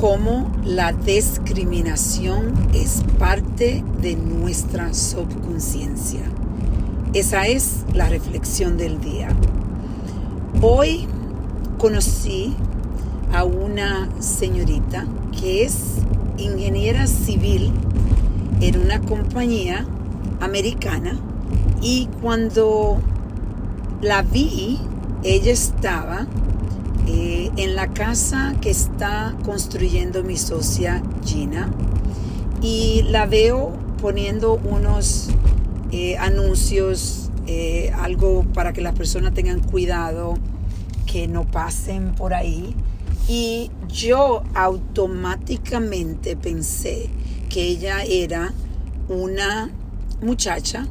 cómo la discriminación es parte de nuestra subconsciencia. Esa es la reflexión del día. Hoy conocí a una señorita que es ingeniera civil en una compañía americana y cuando la vi, ella estaba eh, en la casa que está construyendo mi socia Gina y la veo poniendo unos eh, anuncios, eh, algo para que las personas tengan cuidado, que no pasen por ahí. Y yo automáticamente pensé que ella era una muchacha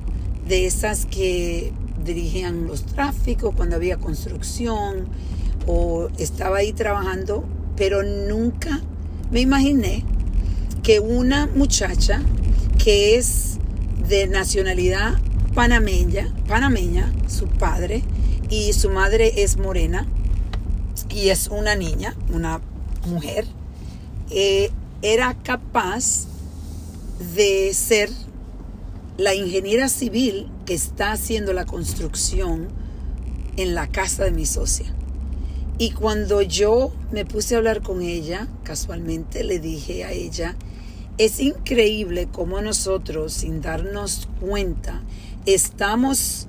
de esas que dirigían los tráficos cuando había construcción o estaba ahí trabajando, pero nunca me imaginé que una muchacha que es de nacionalidad panameña, panameña, su padre, y su madre es morena, y es una niña, una mujer, eh, era capaz de ser la ingeniera civil que está haciendo la construcción en la casa de mi socia. Y cuando yo me puse a hablar con ella, casualmente le dije a ella, es increíble cómo nosotros, sin darnos cuenta, estamos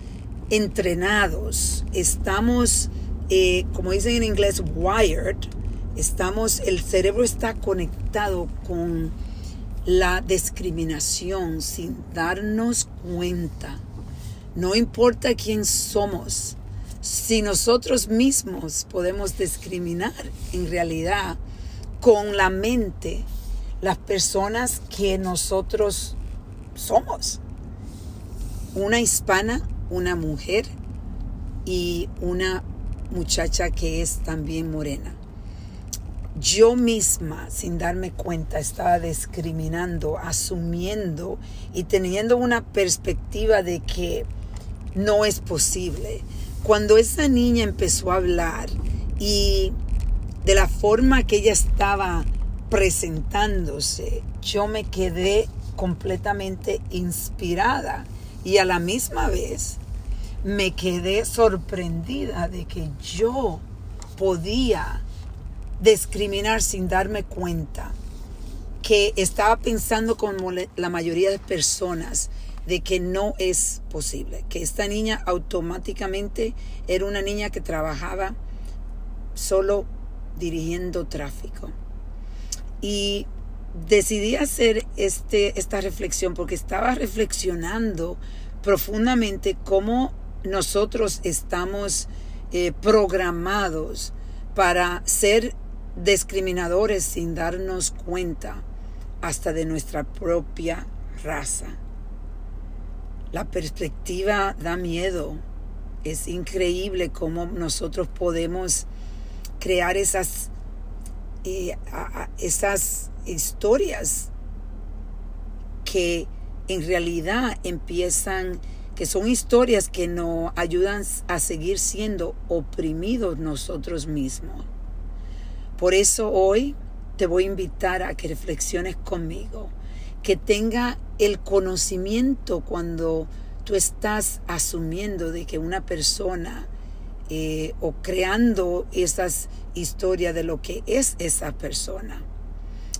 entrenados, estamos, eh, como dicen en inglés, wired, estamos, el cerebro está conectado con la discriminación sin darnos cuenta. No importa quién somos, si nosotros mismos podemos discriminar en realidad con la mente las personas que nosotros somos. Una hispana, una mujer y una muchacha que es también morena. Yo misma, sin darme cuenta, estaba discriminando, asumiendo y teniendo una perspectiva de que no es posible cuando esa niña empezó a hablar y de la forma que ella estaba presentándose, yo me quedé completamente inspirada. Y a la misma vez me quedé sorprendida de que yo podía discriminar sin darme cuenta que estaba pensando como la mayoría de personas de que no es posible, que esta niña automáticamente era una niña que trabajaba solo dirigiendo tráfico. Y decidí hacer este, esta reflexión porque estaba reflexionando profundamente cómo nosotros estamos eh, programados para ser discriminadores sin darnos cuenta hasta de nuestra propia raza. La perspectiva da miedo. Es increíble cómo nosotros podemos crear esas, eh, esas historias que en realidad empiezan, que son historias que nos ayudan a seguir siendo oprimidos nosotros mismos. Por eso hoy te voy a invitar a que reflexiones conmigo que tenga el conocimiento cuando tú estás asumiendo de que una persona eh, o creando esas historias de lo que es esa persona.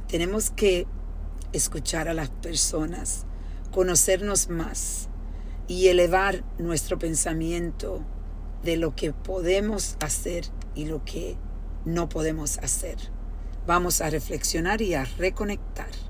Tenemos que escuchar a las personas, conocernos más y elevar nuestro pensamiento de lo que podemos hacer y lo que no podemos hacer. Vamos a reflexionar y a reconectar.